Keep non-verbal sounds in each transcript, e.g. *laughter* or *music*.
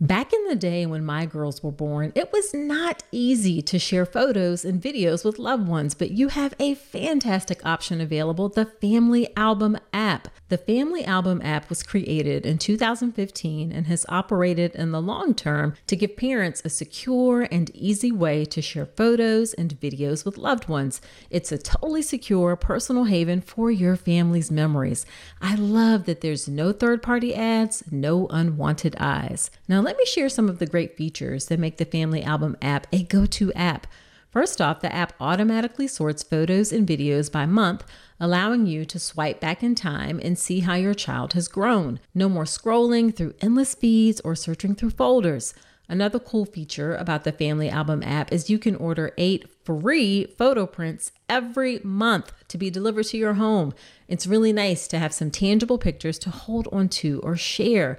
Back in the day when my girls were born, it was not easy to share photos and videos with loved ones, but you have a fantastic option available the Family Album app. The Family Album app was created in 2015 and has operated in the long term to give parents a secure and easy way to share photos and videos with loved ones. It's a totally secure personal haven for your family's memories. I love that there's no third party ads, no unwanted eyes. Now, let me share some of the great features that make the Family Album app a go to app. First off, the app automatically sorts photos and videos by month, allowing you to swipe back in time and see how your child has grown. No more scrolling through endless feeds or searching through folders. Another cool feature about the Family Album app is you can order eight free photo prints every month to be delivered to your home. It's really nice to have some tangible pictures to hold onto or share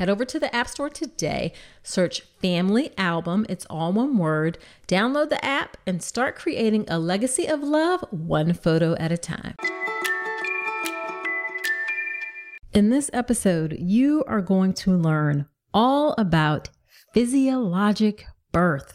Head over to the App Store today, search Family Album, it's all one word, download the app, and start creating a legacy of love one photo at a time. In this episode, you are going to learn all about physiologic birth.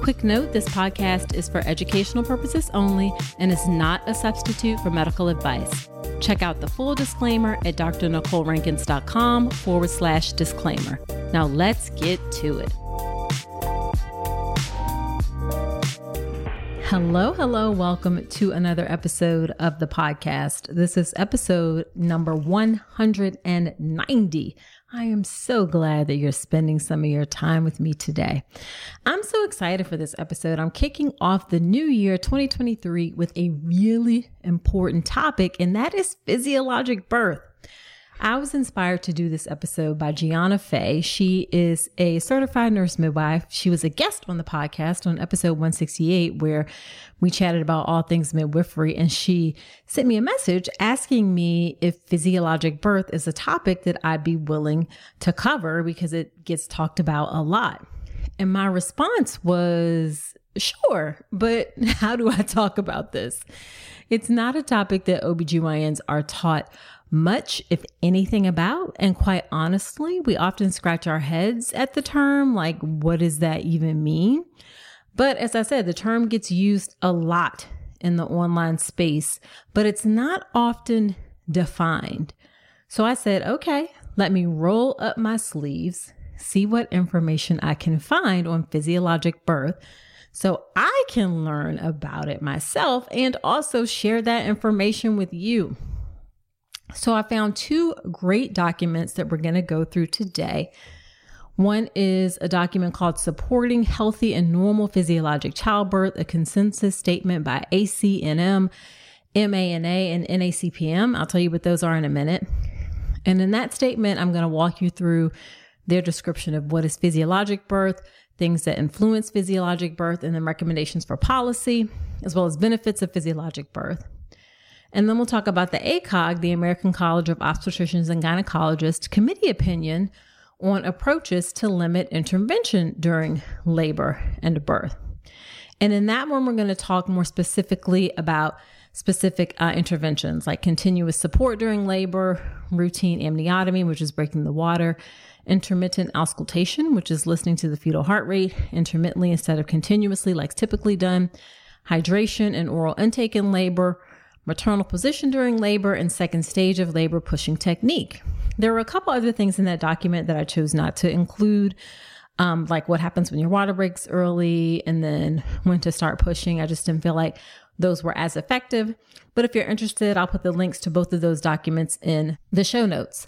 Quick note this podcast is for educational purposes only and is not a substitute for medical advice. Check out the full disclaimer at drnicolerankins.com forward slash disclaimer. Now let's get to it. Hello, hello. Welcome to another episode of the podcast. This is episode number 190. I am so glad that you're spending some of your time with me today. I'm so excited for this episode. I'm kicking off the new year 2023 with a really important topic, and that is physiologic birth. I was inspired to do this episode by Gianna Fay. She is a certified nurse midwife. She was a guest on the podcast on episode 168, where we chatted about all things midwifery. And she sent me a message asking me if physiologic birth is a topic that I'd be willing to cover because it gets talked about a lot. And my response was, sure, but *laughs* how do I talk about this? It's not a topic that OBGYNs are taught much, if anything, about. And quite honestly, we often scratch our heads at the term like, what does that even mean? But as I said, the term gets used a lot in the online space, but it's not often defined. So I said, okay, let me roll up my sleeves, see what information I can find on physiologic birth so I can learn about it myself and also share that information with you. So I found two great documents that we're going to go through today. One is a document called Supporting Healthy and Normal Physiologic Childbirth, a consensus statement by ACNM, MANA, and NACPM. I'll tell you what those are in a minute. And in that statement, I'm going to walk you through their description of what is physiologic birth, things that influence physiologic birth, and then recommendations for policy, as well as benefits of physiologic birth. And then we'll talk about the ACOG, the American College of Obstetricians and Gynecologists committee opinion on approaches to limit intervention during labor and birth. And in that one, we're going to talk more specifically about specific uh, interventions like continuous support during labor, routine amniotomy, which is breaking the water, intermittent auscultation, which is listening to the fetal heart rate intermittently instead of continuously, like typically done, hydration and oral intake in labor, maternal position during labor, and second stage of labor pushing technique. There were a couple other things in that document that I chose not to include. Um, like what happens when your water breaks early and then when to start pushing. I just didn't feel like those were as effective. But if you're interested, I'll put the links to both of those documents in the show notes.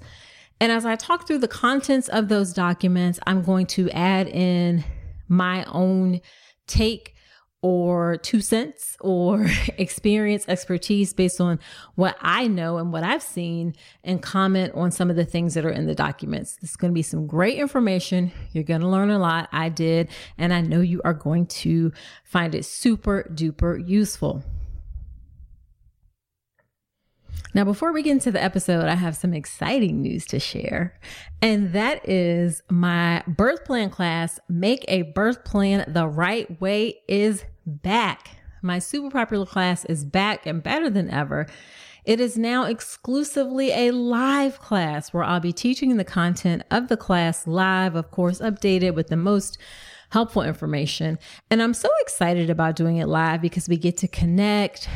And as I talk through the contents of those documents, I'm going to add in my own take or two cents or *laughs* experience, expertise based on what I know and what I've seen and comment on some of the things that are in the documents. This is going to be some great information. You're going to learn a lot. I did, and I know you are going to find it super duper useful. Now, before we get into the episode, I have some exciting news to share. And that is my birth plan class, Make a Birth Plan the Right Way, is back. My super popular class is back and better than ever. It is now exclusively a live class where I'll be teaching the content of the class live, of course, updated with the most helpful information. And I'm so excited about doing it live because we get to connect.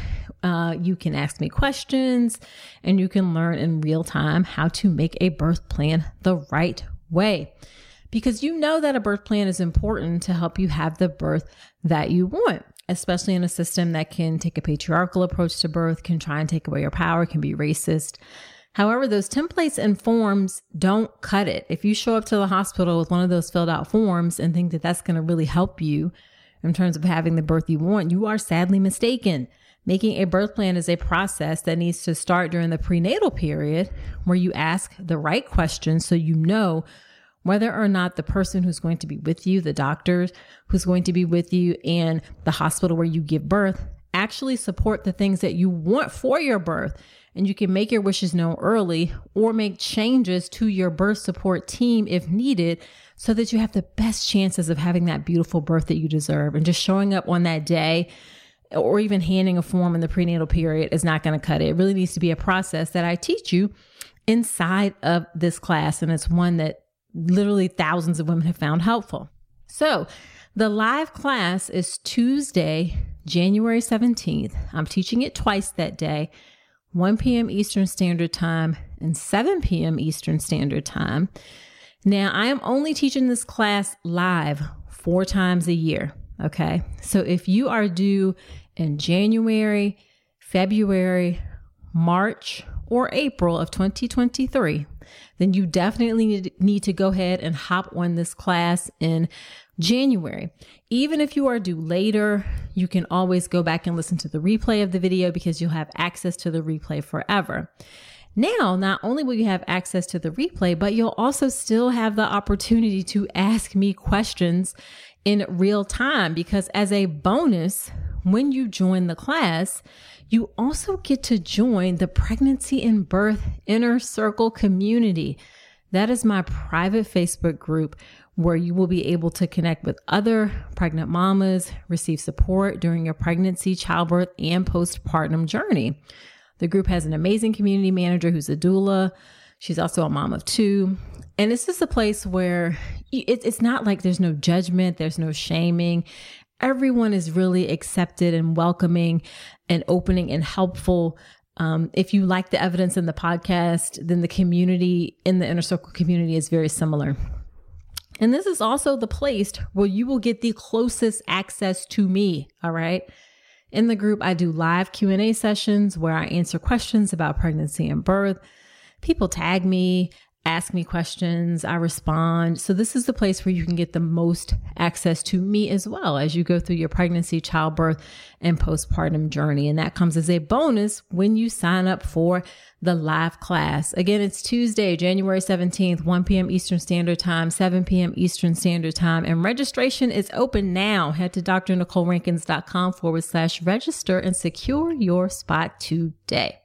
Uh, you can ask me questions and you can learn in real time how to make a birth plan the right way. Because you know that a birth plan is important to help you have the birth that you want, especially in a system that can take a patriarchal approach to birth, can try and take away your power, can be racist. However, those templates and forms don't cut it. If you show up to the hospital with one of those filled out forms and think that that's going to really help you in terms of having the birth you want, you are sadly mistaken. Making a birth plan is a process that needs to start during the prenatal period where you ask the right questions so you know whether or not the person who's going to be with you, the doctor who's going to be with you, and the hospital where you give birth actually support the things that you want for your birth. And you can make your wishes known early or make changes to your birth support team if needed so that you have the best chances of having that beautiful birth that you deserve. And just showing up on that day or even handing a form in the prenatal period is not going to cut it. It really needs to be a process that I teach you inside of this class. And it's one that literally thousands of women have found helpful. So the live class is Tuesday, January 17th. I'm teaching it twice that day, 1 p.m. Eastern Standard Time and 7 p.m. Eastern Standard Time. Now, I am only teaching this class live four times a year. Okay. So if you are due in January, February, March, or April of 2023, then you definitely need to go ahead and hop on this class in January. Even if you are due later, you can always go back and listen to the replay of the video because you'll have access to the replay forever. Now, not only will you have access to the replay, but you'll also still have the opportunity to ask me questions in real time because as a bonus, when you join the class, you also get to join the pregnancy and birth inner circle community. That is my private Facebook group where you will be able to connect with other pregnant mamas, receive support during your pregnancy, childbirth, and postpartum journey. The group has an amazing community manager who's a doula. She's also a mom of two. And it's just a place where it's not like there's no judgment, there's no shaming. Everyone is really accepted and welcoming and opening and helpful. Um, if you like the evidence in the podcast, then the community in the inner circle community is very similar. And this is also the place where you will get the closest access to me. All right. In the group, I do live Q&A sessions where I answer questions about pregnancy and birth. People tag me ask me questions, I respond. So, this is the place where you can get the most access to me as well as you go through your pregnancy, childbirth, and postpartum journey. And that comes as a bonus when you sign up for the live class. Again, it's Tuesday, January 17th, 1 p.m. Eastern Standard Time, 7 p.m. Eastern Standard Time. And registration is open now. Head to drnicolerankins.com forward slash register and secure your spot today.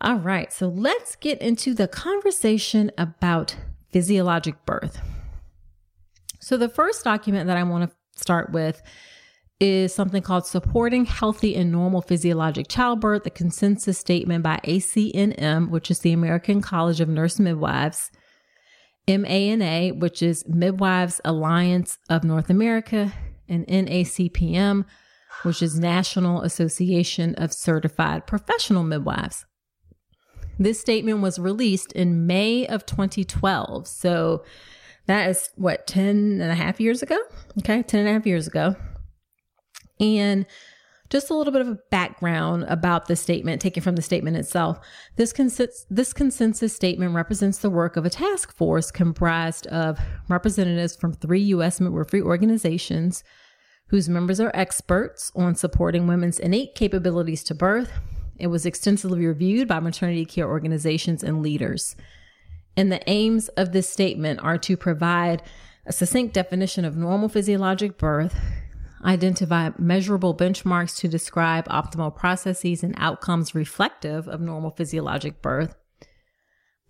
All right, so let's get into the conversation about physiologic birth. So, the first document that I want to start with is something called Supporting Healthy and Normal Physiologic Childbirth, the consensus statement by ACNM, which is the American College of Nurse Midwives, MANA, which is Midwives Alliance of North America, and NACPM, which is National Association of Certified Professional Midwives. This statement was released in May of 2012. So that is what, 10 and a half years ago? Okay, 10 and a half years ago. And just a little bit of a background about the statement taken from the statement itself. This, consist, this consensus statement represents the work of a task force comprised of representatives from three U.S. midwifery organizations whose members are experts on supporting women's innate capabilities to birth it was extensively reviewed by maternity care organizations and leaders. And the aims of this statement are to provide a succinct definition of normal physiologic birth, identify measurable benchmarks to describe optimal processes and outcomes reflective of normal physiologic birth,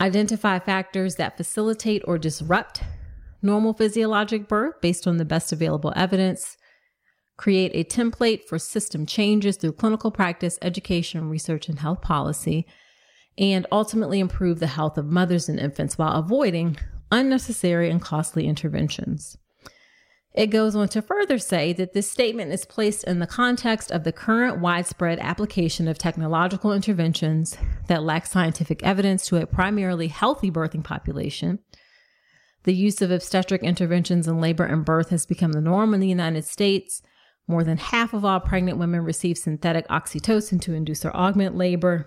identify factors that facilitate or disrupt normal physiologic birth based on the best available evidence, create a template for system changes through clinical practice, education, research, and health policy, and ultimately improve the health of mothers and infants while avoiding unnecessary and costly interventions. It goes on to further say that this statement is placed in the context of the current widespread application of technological interventions that lack scientific evidence to a primarily healthy birthing population. The use of obstetric interventions in labor and birth has become the norm in the United States, more than half of all pregnant women receive synthetic oxytocin to induce or augment labor.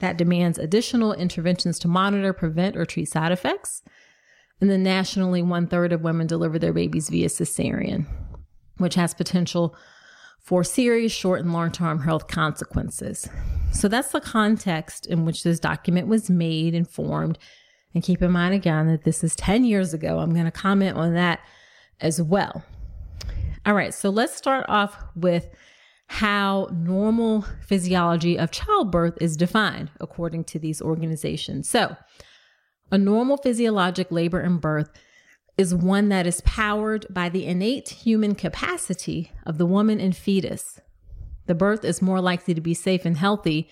That demands additional interventions to monitor, prevent, or treat side effects. And then nationally, one third of women deliver their babies via cesarean, which has potential for serious short and long term health consequences. So that's the context in which this document was made and formed. And keep in mind again that this is 10 years ago. I'm going to comment on that as well. All right, so let's start off with how normal physiology of childbirth is defined according to these organizations. So, a normal physiologic labor and birth is one that is powered by the innate human capacity of the woman and fetus. The birth is more likely to be safe and healthy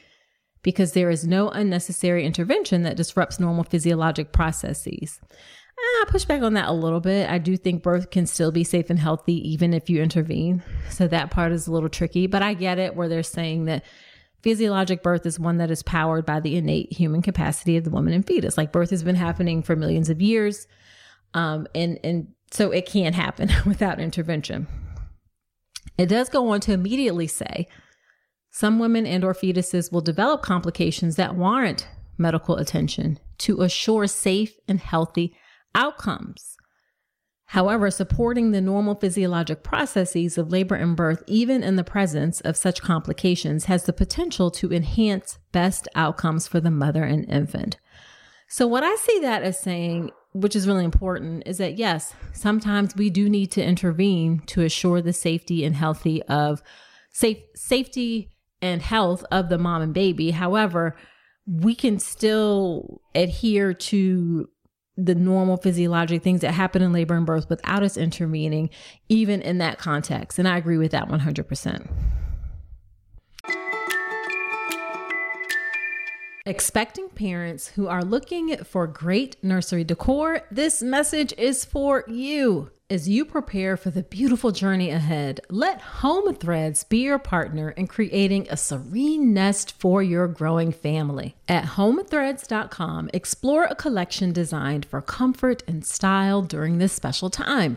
because there is no unnecessary intervention that disrupts normal physiologic processes. I push back on that a little bit. I do think birth can still be safe and healthy even if you intervene. So that part is a little tricky, but I get it where they're saying that physiologic birth is one that is powered by the innate human capacity of the woman and fetus. Like birth has been happening for millions of years. Um, and, and so it can't happen *laughs* without intervention. It does go on to immediately say some women and or fetuses will develop complications that warrant medical attention to assure safe and healthy outcomes. However, supporting the normal physiologic processes of labor and birth, even in the presence of such complications, has the potential to enhance best outcomes for the mother and infant. So, what I see that as saying, which is really important, is that yes, sometimes we do need to intervene to assure the safety and healthy of safe safety and health of the mom and baby. However, we can still adhere to the normal physiologic things that happen in labor and birth without us intervening, even in that context. And I agree with that 100%. Expecting parents who are looking for great nursery decor, this message is for you. As you prepare for the beautiful journey ahead, let Home Threads be your partner in creating a serene nest for your growing family. At homethreads.com, explore a collection designed for comfort and style during this special time.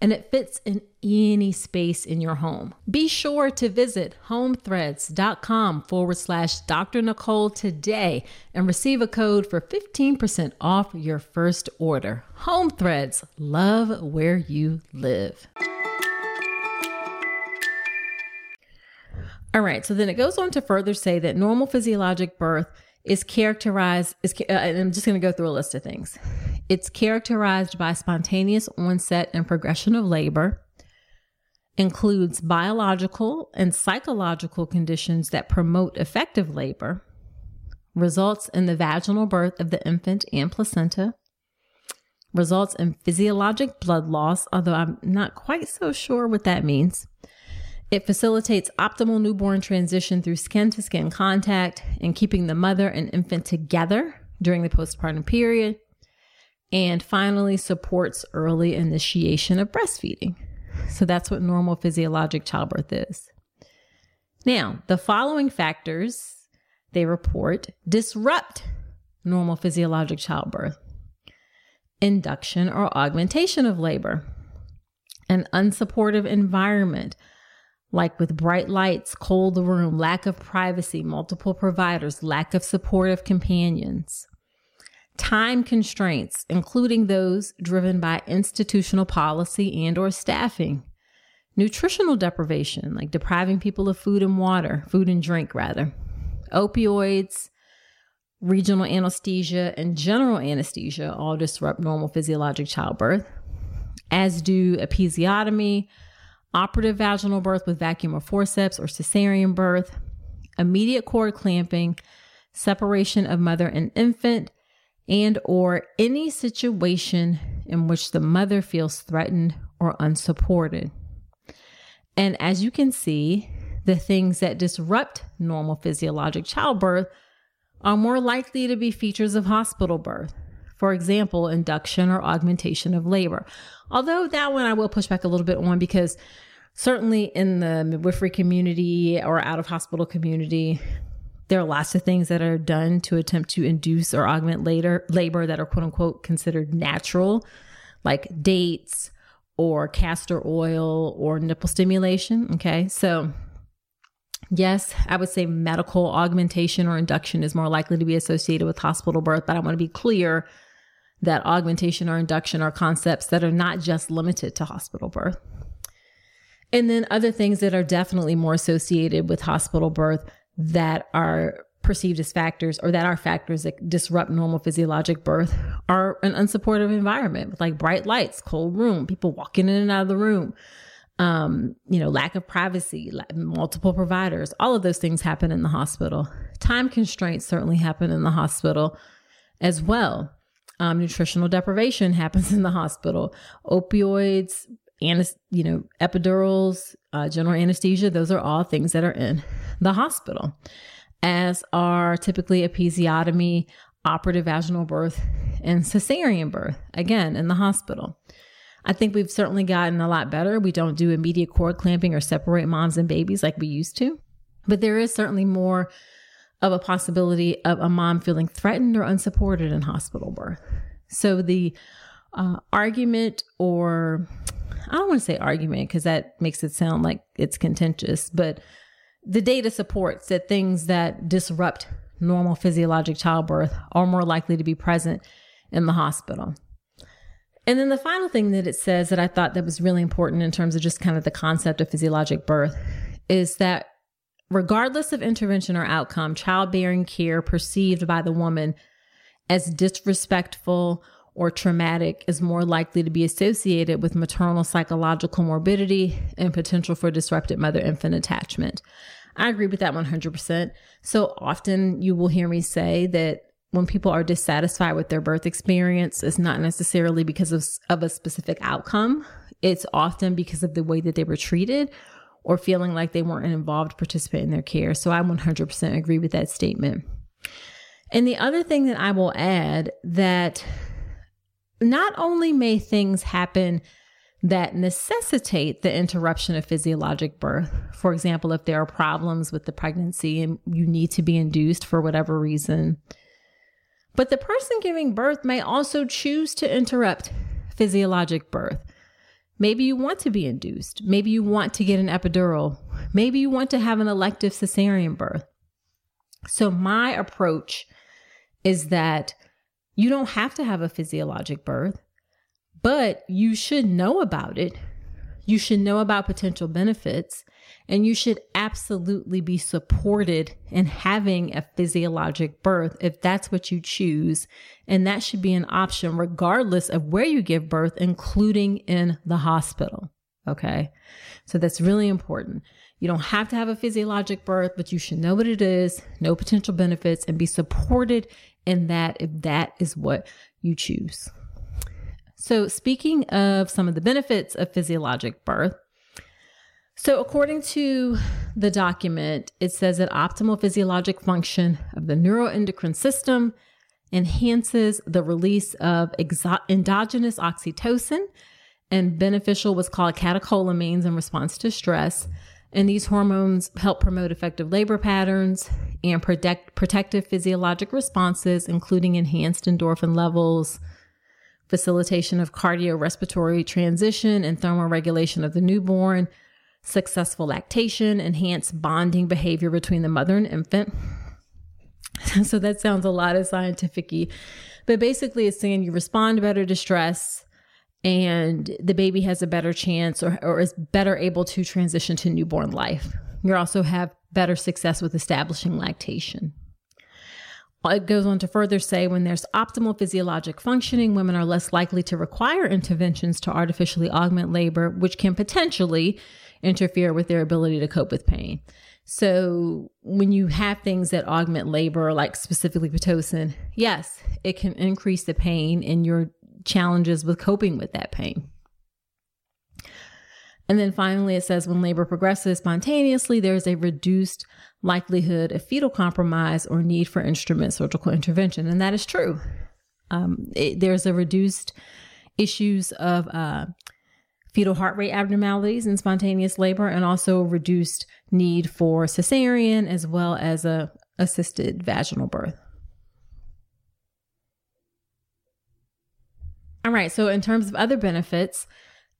and it fits in any space in your home. Be sure to visit homethreads.com forward slash Dr. Nicole today and receive a code for 15% off your first order. Home Threads, love where you live. All right, so then it goes on to further say that normal physiologic birth is characterized is uh, and I'm just going to go through a list of things. It's characterized by spontaneous onset and progression of labor, includes biological and psychological conditions that promote effective labor, results in the vaginal birth of the infant and placenta, results in physiologic blood loss, although I'm not quite so sure what that means, it facilitates optimal newborn transition through skin to skin contact and keeping the mother and infant together during the postpartum period. And finally, supports early initiation of breastfeeding. So that's what normal physiologic childbirth is. Now, the following factors they report disrupt normal physiologic childbirth induction or augmentation of labor, an unsupportive environment like with bright lights, cold room, lack of privacy, multiple providers, lack of supportive companions. Time constraints, including those driven by institutional policy and or staffing. Nutritional deprivation, like depriving people of food and water, food and drink rather. Opioids, regional anesthesia, and general anesthesia all disrupt normal physiologic childbirth, as do episiotomy, operative vaginal birth with vacuum or forceps or cesarean birth, immediate cord clamping, separation of mother and infant, and or any situation in which the mother feels threatened or unsupported. And as you can see, the things that disrupt normal physiologic childbirth are more likely to be features of hospital birth. For example, induction or augmentation of labor. Although that one I will push back a little bit on because certainly in the midwifery community or out of hospital community, there are lots of things that are done to attempt to induce or augment later labor that are quote unquote considered natural, like dates or castor oil or nipple stimulation. Okay. So Yes, I would say medical augmentation or induction is more likely to be associated with hospital birth, but I want to be clear that augmentation or induction are concepts that are not just limited to hospital birth. And then other things that are definitely more associated with hospital birth that are perceived as factors or that are factors that disrupt normal physiologic birth are an unsupportive environment like bright lights, cold room, people walking in and out of the room, um, you know, lack of privacy, multiple providers, all of those things happen in the hospital. Time constraints certainly happen in the hospital as well. Um, nutritional deprivation *laughs* happens in the hospital. Opioids, you know, epidurals, uh, general anesthesia, those are all things that are in the hospital, as are typically episiotomy, operative vaginal birth, and cesarean birth, again, in the hospital. I think we've certainly gotten a lot better. We don't do immediate cord clamping or separate moms and babies like we used to, but there is certainly more of a possibility of a mom feeling threatened or unsupported in hospital birth. So the uh, argument, or I don't want to say argument because that makes it sound like it's contentious, but the data supports that things that disrupt normal physiologic childbirth are more likely to be present in the hospital. And then the final thing that it says that I thought that was really important in terms of just kind of the concept of physiologic birth is that regardless of intervention or outcome, childbearing care perceived by the woman as disrespectful or traumatic is more likely to be associated with maternal psychological morbidity and potential for disrupted mother infant attachment. I agree with that 100%. So often you will hear me say that when people are dissatisfied with their birth experience, it's not necessarily because of, of a specific outcome. It's often because of the way that they were treated or feeling like they weren't an involved participant in their care. So I 100% agree with that statement. And the other thing that I will add that not only may things happen that necessitate the interruption of physiologic birth. For example, if there are problems with the pregnancy and you need to be induced for whatever reason. But the person giving birth may also choose to interrupt physiologic birth. Maybe you want to be induced. Maybe you want to get an epidural. Maybe you want to have an elective cesarean birth. So, my approach is that you don't have to have a physiologic birth, but you should know about it. You should know about potential benefits and you should absolutely be supported in having a physiologic birth if that's what you choose. And that should be an option regardless of where you give birth, including in the hospital. Okay. So that's really important. You don't have to have a physiologic birth, but you should know what it is, know potential benefits, and be supported in that if that is what you choose. So, speaking of some of the benefits of physiologic birth, so, according to the document, it says that optimal physiologic function of the neuroendocrine system enhances the release of exo- endogenous oxytocin and beneficial what's called catecholamines in response to stress. And these hormones help promote effective labor patterns and protect protective physiologic responses, including enhanced endorphin levels, facilitation of cardiorespiratory transition and thermoregulation of the newborn, successful lactation, enhanced bonding behavior between the mother and infant. *laughs* so that sounds a lot of scientific but basically it's saying you respond better to stress and the baby has a better chance or, or is better able to transition to newborn life. You also have better success with establishing lactation. It goes on to further say when there's optimal physiologic functioning, women are less likely to require interventions to artificially augment labor, which can potentially interfere with their ability to cope with pain. So when you have things that augment labor, like specifically Pitocin, yes, it can increase the pain in your challenges with coping with that pain. And then finally, it says when labor progresses spontaneously, there's a reduced likelihood of fetal compromise or need for instrument surgical intervention. And that is true. Um, it, there's a reduced issues of uh, fetal heart rate abnormalities in spontaneous labor and also reduced need for cesarean as well as a assisted vaginal birth. All right, so in terms of other benefits,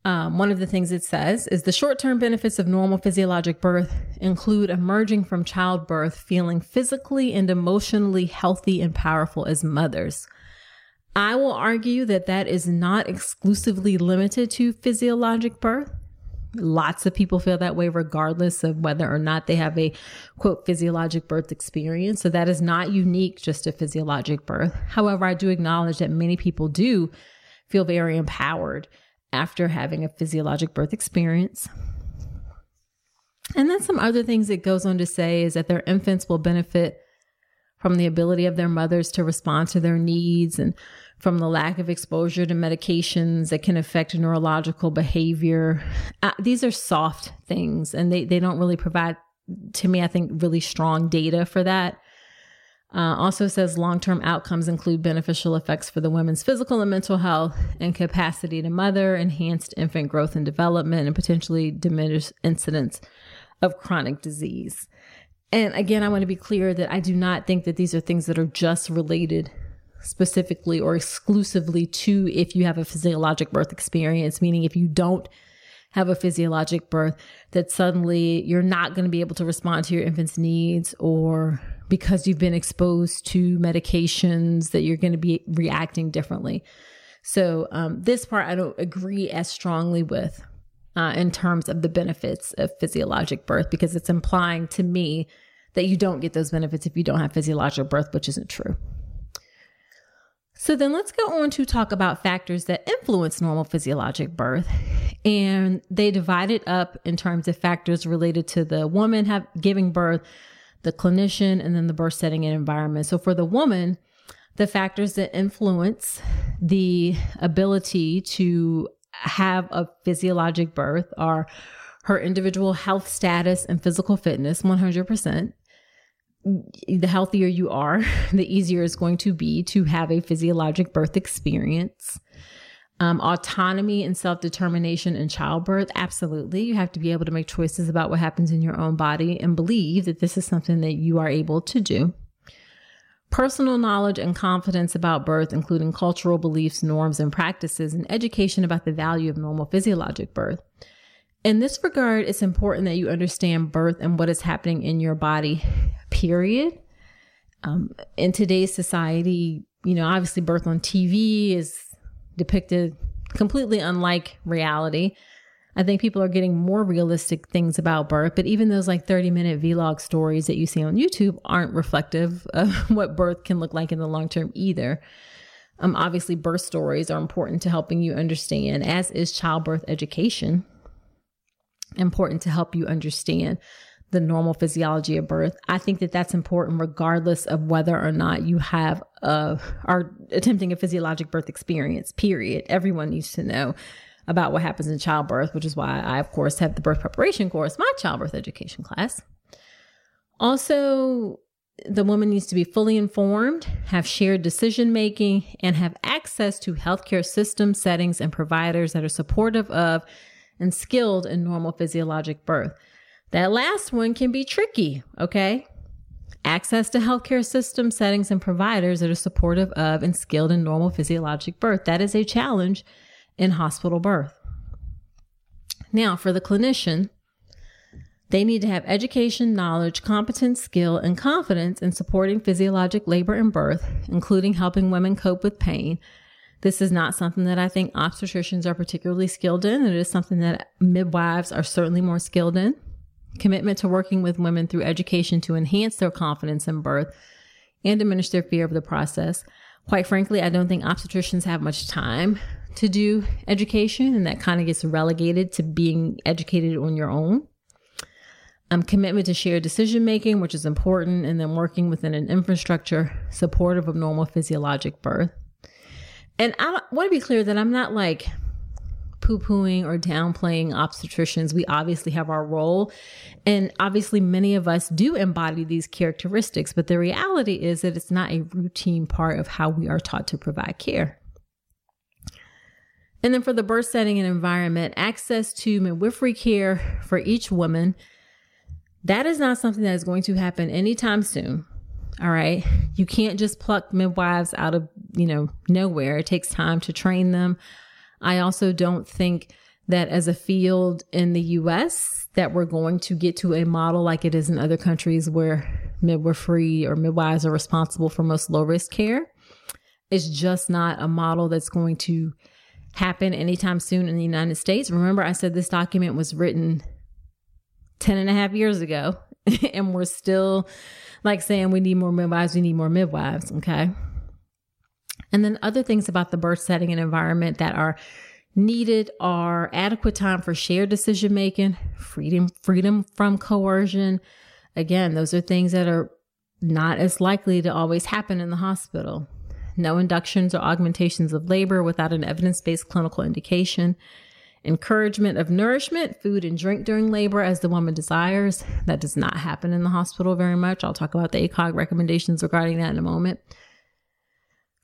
um, one of the things it says is the short term benefits of normal physiologic birth include emerging from childbirth feeling physically and emotionally healthy and powerful as mothers. I will argue that that is not exclusively limited to physiologic birth. Lots of people feel that way, regardless of whether or not they have a quote physiologic birth experience. So that is not unique just to physiologic birth. However, I do acknowledge that many people do feel very empowered after having a physiologic birth experience. And then some other things it goes on to say is that their infants will benefit from the ability of their mothers to respond to their needs and from the lack of exposure to medications that can affect neurological behavior. Uh, these are soft things and they, they don't really provide, to me, I think, really strong data for that. Uh, also says long term outcomes include beneficial effects for the women's physical and mental health and capacity to mother, enhanced infant growth and development, and potentially diminished incidence of chronic disease. And again, I want to be clear that I do not think that these are things that are just related specifically or exclusively to if you have a physiologic birth experience, meaning if you don't have a physiologic birth, that suddenly you're not going to be able to respond to your infant's needs or because you've been exposed to medications that you're going to be reacting differently. So, um, this part I don't agree as strongly with uh, in terms of the benefits of physiologic birth because it's implying to me that you don't get those benefits if you don't have physiological birth, which isn't true. So then let's go on to talk about factors that influence normal physiologic birth. And they divide it up in terms of factors related to the woman have giving birth, the clinician, and then the birth setting and environment. So for the woman, the factors that influence the ability to have a physiologic birth are her individual health status and physical fitness 100%. The healthier you are, *laughs* the easier it's going to be to have a physiologic birth experience. Um, autonomy and self determination in childbirth, absolutely. You have to be able to make choices about what happens in your own body and believe that this is something that you are able to do. Personal knowledge and confidence about birth, including cultural beliefs, norms, and practices, and education about the value of normal physiologic birth. In this regard, it's important that you understand birth and what is happening in your body, period. Um, in today's society, you know, obviously birth on TV is depicted completely unlike reality. I think people are getting more realistic things about birth, but even those like 30 minute vlog stories that you see on YouTube aren't reflective of *laughs* what birth can look like in the long term either. Um, obviously, birth stories are important to helping you understand, as is childbirth education, important to help you understand the normal physiology of birth. I think that that's important regardless of whether or not you have a, are attempting a physiologic birth experience, period. Everyone needs to know about what happens in childbirth, which is why I, of course, have the birth preparation course, my childbirth education class. Also, the woman needs to be fully informed, have shared decision making, and have access to healthcare system settings, and providers that are supportive of and skilled in normal physiologic birth. That last one can be tricky, okay? Access to healthcare system settings, and providers that are supportive of and skilled in normal physiologic birth. That is a challenge in hospital birth. Now, for the clinician, they need to have education, knowledge, competence, skill, and confidence in supporting physiologic labor and birth, including helping women cope with pain. This is not something that I think obstetricians are particularly skilled in. It is something that midwives are certainly more skilled in commitment to working with women through education to enhance their confidence in birth and diminish their fear of the process. Quite frankly, I don't think obstetricians have much time to do education, and that kind of gets relegated to being educated on your own. Um, commitment to shared decision making, which is important, and then working within an infrastructure supportive of normal physiologic birth. And I want to be clear that I'm not like poo pooing or downplaying obstetricians. We obviously have our role. And obviously, many of us do embody these characteristics. But the reality is that it's not a routine part of how we are taught to provide care. And then for the birth setting and environment, access to midwifery care for each woman. That is not something that is going to happen anytime soon. All right. You can't just pluck midwives out of, you know, nowhere. It takes time to train them. I also don't think that as a field in the US that we're going to get to a model like it is in other countries where midwifery or midwives are responsible for most low risk care. It's just not a model that's going to happen anytime soon in the United States. Remember, I said this document was written 10 and a half years ago, *laughs* and we're still like saying we need more midwives, we need more midwives. Okay. And then other things about the birth setting and environment that are needed are adequate time for shared decision making, freedom, freedom from coercion. Again, those are things that are not as likely to always happen in the hospital. No inductions or augmentations of labor without an evidence based clinical indication. Encouragement of nourishment, food, and drink during labor as the woman desires. That does not happen in the hospital very much. I'll talk about the ACOG recommendations regarding that in a moment.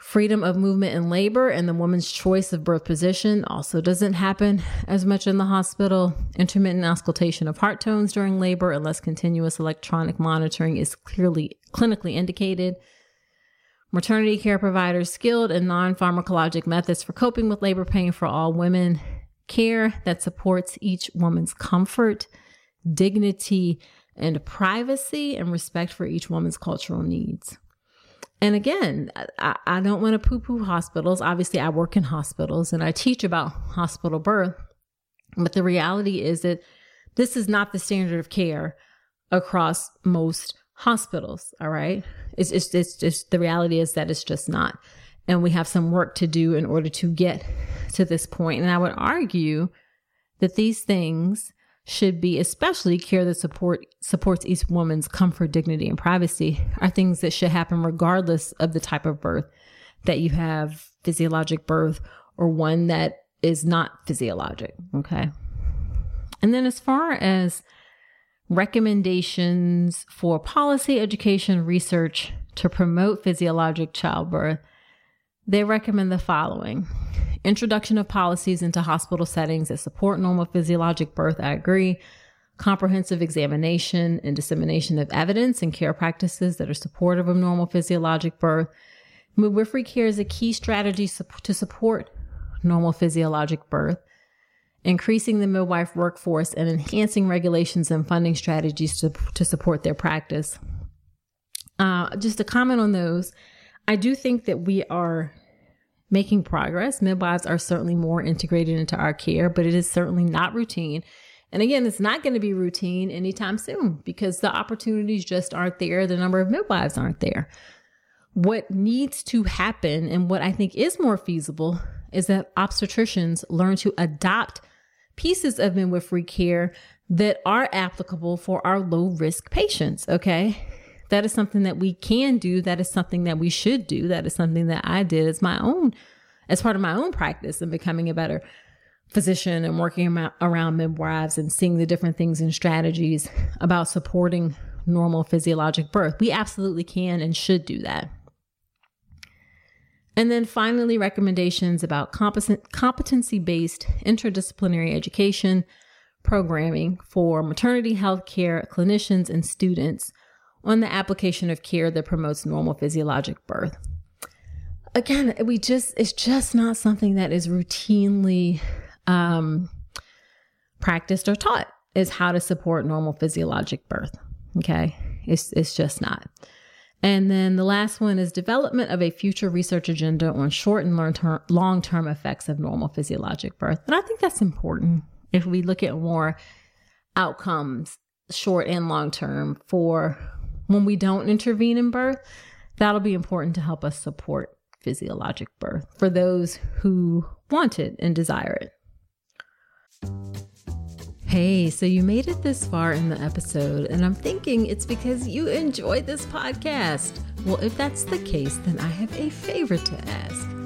Freedom of movement in labor and the woman's choice of birth position also doesn't happen as much in the hospital. Intermittent auscultation of heart tones during labor, unless continuous electronic monitoring is clearly clinically indicated. Maternity care providers skilled in non pharmacologic methods for coping with labor pain for all women. Care that supports each woman's comfort, dignity, and privacy, and respect for each woman's cultural needs. And again, I, I don't want to poo poo hospitals. Obviously, I work in hospitals and I teach about hospital birth. But the reality is that this is not the standard of care across most hospitals. All right. It's, it's, it's just the reality is that it's just not. And we have some work to do in order to get to this point. And I would argue that these things should be especially care that support supports each woman's comfort, dignity, and privacy are things that should happen regardless of the type of birth that you have physiologic birth or one that is not physiologic. Okay. And then, as far as recommendations for policy, education, research to promote physiologic childbirth, they recommend the following introduction of policies into hospital settings that support normal physiologic birth. I agree. Comprehensive examination and dissemination of evidence and care practices that are supportive of normal physiologic birth. Midwifery care is a key strategy to support normal physiologic birth increasing the midwife workforce, and enhancing regulations and funding strategies to, to support their practice. Uh, just a comment on those. I do think that we are making progress. Midwives are certainly more integrated into our care, but it is certainly not routine. And again, it's not going to be routine anytime soon because the opportunities just aren't there. The number of midwives aren't there. What needs to happen and what I think is more feasible is that obstetricians learn to adopt pieces of midwifery care that are applicable for our low risk patients. Okay. That is something that we can do. That is something that we should do. That is something that I did as my own, as part of my own practice and becoming a better physician and working around midwives and seeing the different things and strategies about supporting normal physiologic birth. We absolutely can and should do that. And then finally, recommendations about competency based interdisciplinary education programming for maternity health care clinicians and students on the application of care that promotes normal physiologic birth. Again, we just, it's just not something that is routinely um, practiced or taught is how to support normal physiologic birth. Okay. It's, it's just not. And then the last one is development of a future research agenda on short and long term effects of normal physiologic birth. And I think that's important if we look at more outcomes, short and long term, for when we don't intervene in birth. That'll be important to help us support physiologic birth for those who want it and desire it. Hey, so you made it this far in the episode, and I'm thinking it's because you enjoyed this podcast. Well, if that's the case, then I have a favor to ask.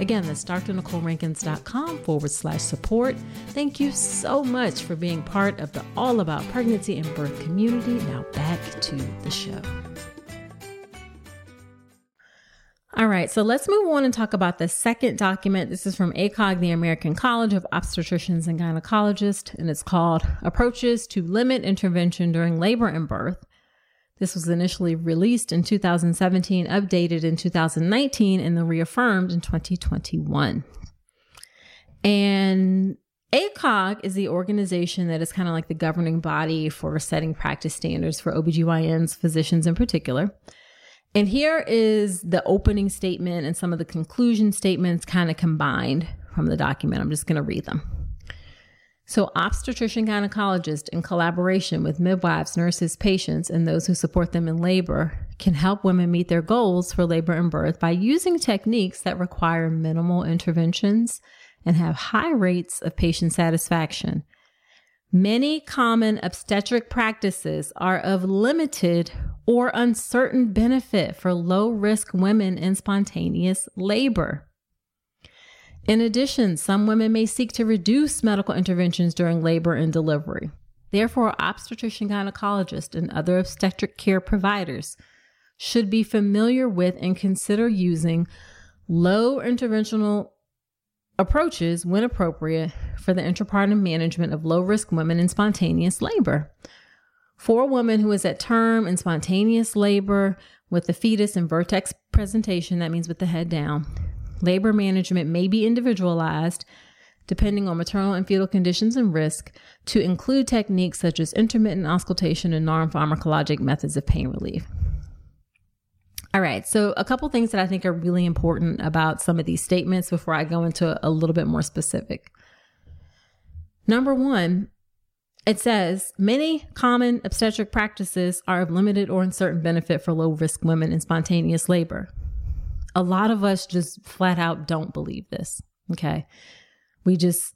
Again, that's drnicolerankins.com forward slash support. Thank you so much for being part of the All About Pregnancy and Birth community. Now back to the show. All right, so let's move on and talk about the second document. This is from ACOG, the American College of Obstetricians and Gynecologists, and it's called Approaches to Limit Intervention During Labor and Birth this was initially released in 2017, updated in 2019, and then reaffirmed in 2021. And ACOG is the organization that is kind of like the governing body for setting practice standards for OBGYNs, physicians in particular. And here is the opening statement and some of the conclusion statements kind of combined from the document. I'm just going to read them. So, obstetrician gynecologists, in collaboration with midwives, nurses, patients, and those who support them in labor, can help women meet their goals for labor and birth by using techniques that require minimal interventions and have high rates of patient satisfaction. Many common obstetric practices are of limited or uncertain benefit for low risk women in spontaneous labor. In addition, some women may seek to reduce medical interventions during labor and delivery. Therefore, obstetrician gynecologists and other obstetric care providers should be familiar with and consider using low interventional approaches when appropriate for the intrapartum management of low risk women in spontaneous labor. For a woman who is at term in spontaneous labor with the fetus in vertex presentation, that means with the head down, labor management may be individualized depending on maternal and fetal conditions and risk to include techniques such as intermittent auscultation and non pharmacologic methods of pain relief. All right, so a couple things that I think are really important about some of these statements before I go into a little bit more specific. Number one, it says many common obstetric practices are of limited or uncertain benefit for low risk women in spontaneous labor. A lot of us just flat out don't believe this. Okay. We just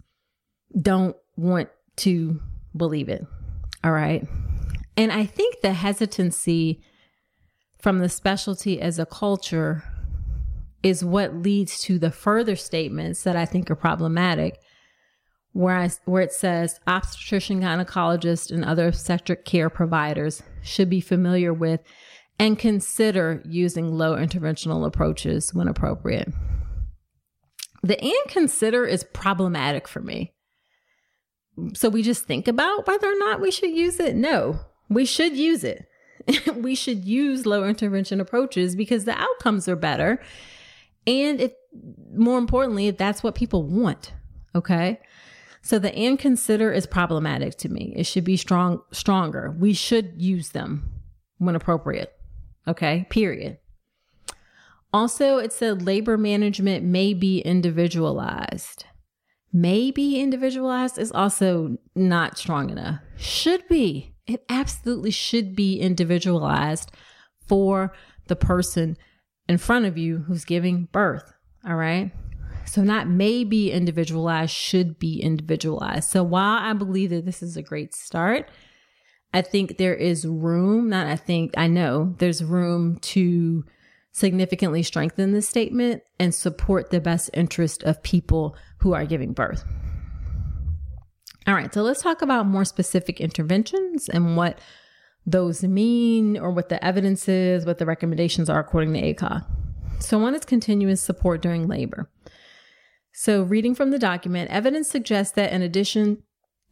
don't want to believe it. All right. And I think the hesitancy from the specialty as a culture is what leads to the further statements that I think are problematic where, I, where it says obstetrician, gynecologist, and other obstetric care providers should be familiar with and consider using low interventional approaches when appropriate. The and consider is problematic for me. So we just think about whether or not we should use it? No, we should use it. *laughs* we should use low intervention approaches because the outcomes are better. And if more importantly, that's what people want, okay? So the and consider is problematic to me. It should be strong stronger. We should use them when appropriate. Okay? Period. Also, it said labor management may be individualized. May be individualized is also not strong enough. Should be. It absolutely should be individualized for the person in front of you who's giving birth. All right. So, not maybe individualized, should be individualized. So, while I believe that this is a great start, I think there is room, not I think, I know there's room to significantly strengthen this statement and support the best interest of people who are giving birth. All right, so let's talk about more specific interventions and what those mean or what the evidence is, what the recommendations are according to ACOG. So, one is continuous support during labor. So, reading from the document, evidence suggests that in addition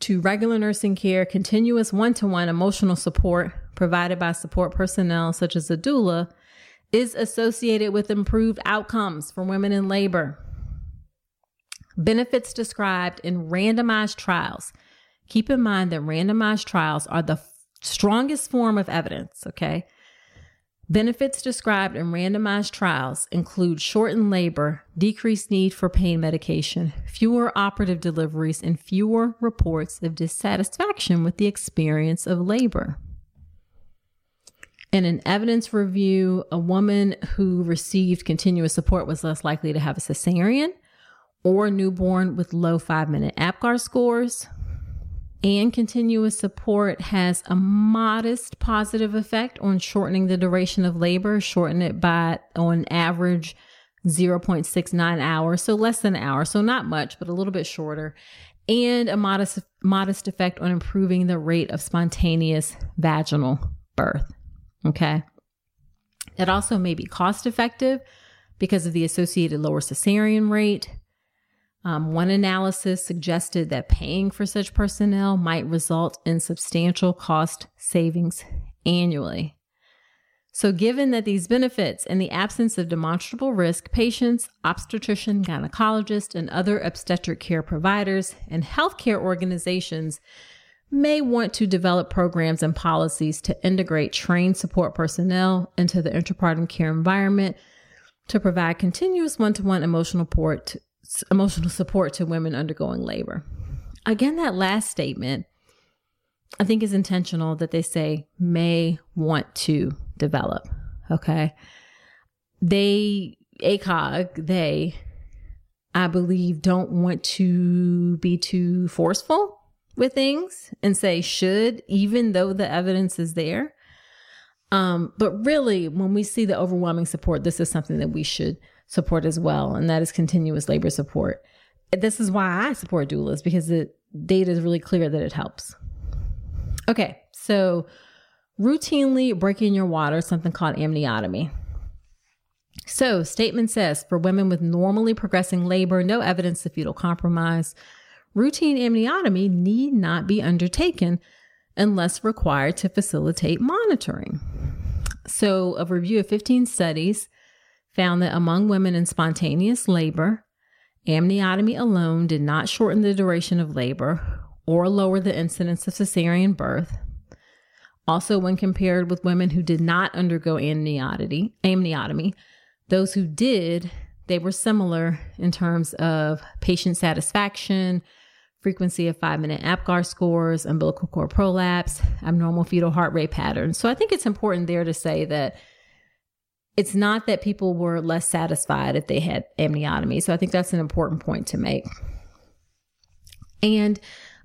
to regular nursing care, continuous one to one emotional support provided by support personnel such as a doula is associated with improved outcomes for women in labor. Benefits described in randomized trials. Keep in mind that randomized trials are the strongest form of evidence, okay? Benefits described in randomized trials include shortened labor, decreased need for pain medication, fewer operative deliveries, and fewer reports of dissatisfaction with the experience of labor. In an evidence review, a woman who received continuous support was less likely to have a cesarean or a newborn with low five minute APGAR scores, and continuous support has a modest positive effect on shortening the duration of labor, shorten it by on average 0.69 hours, so less than an hour, so not much, but a little bit shorter, and a modest modest effect on improving the rate of spontaneous vaginal birth. Okay. It also may be cost effective because of the associated lower cesarean rate um, one analysis suggested that paying for such personnel might result in substantial cost savings annually. So, given that these benefits and the absence of demonstrable risk, patients, obstetrician, gynecologist, and other obstetric care providers and healthcare organizations may want to develop programs and policies to integrate trained support personnel into the intrapartum care environment to provide continuous one to one emotional support emotional support to women undergoing labor. Again, that last statement, I think is intentional that they say may want to develop. Okay. They, ACOG, they, I believe, don't want to be too forceful with things and say should, even though the evidence is there. Um, but really, when we see the overwhelming support, this is something that we should support as well, and that is continuous labor support. This is why I support doulas because the data is really clear that it helps. Okay, so routinely breaking your water, something called amniotomy. So, statement says for women with normally progressing labor, no evidence of fetal compromise, routine amniotomy need not be undertaken unless required to facilitate monitoring. So, a review of 15 studies found that among women in spontaneous labor, amniotomy alone did not shorten the duration of labor or lower the incidence of cesarean birth. Also, when compared with women who did not undergo amniotomy, amniotomy, those who did, they were similar in terms of patient satisfaction, frequency of five minute APGAR scores, umbilical cord prolapse, abnormal fetal heart rate patterns. So I think it's important there to say that it's not that people were less satisfied if they had amniotomy. So I think that's an important point to make. And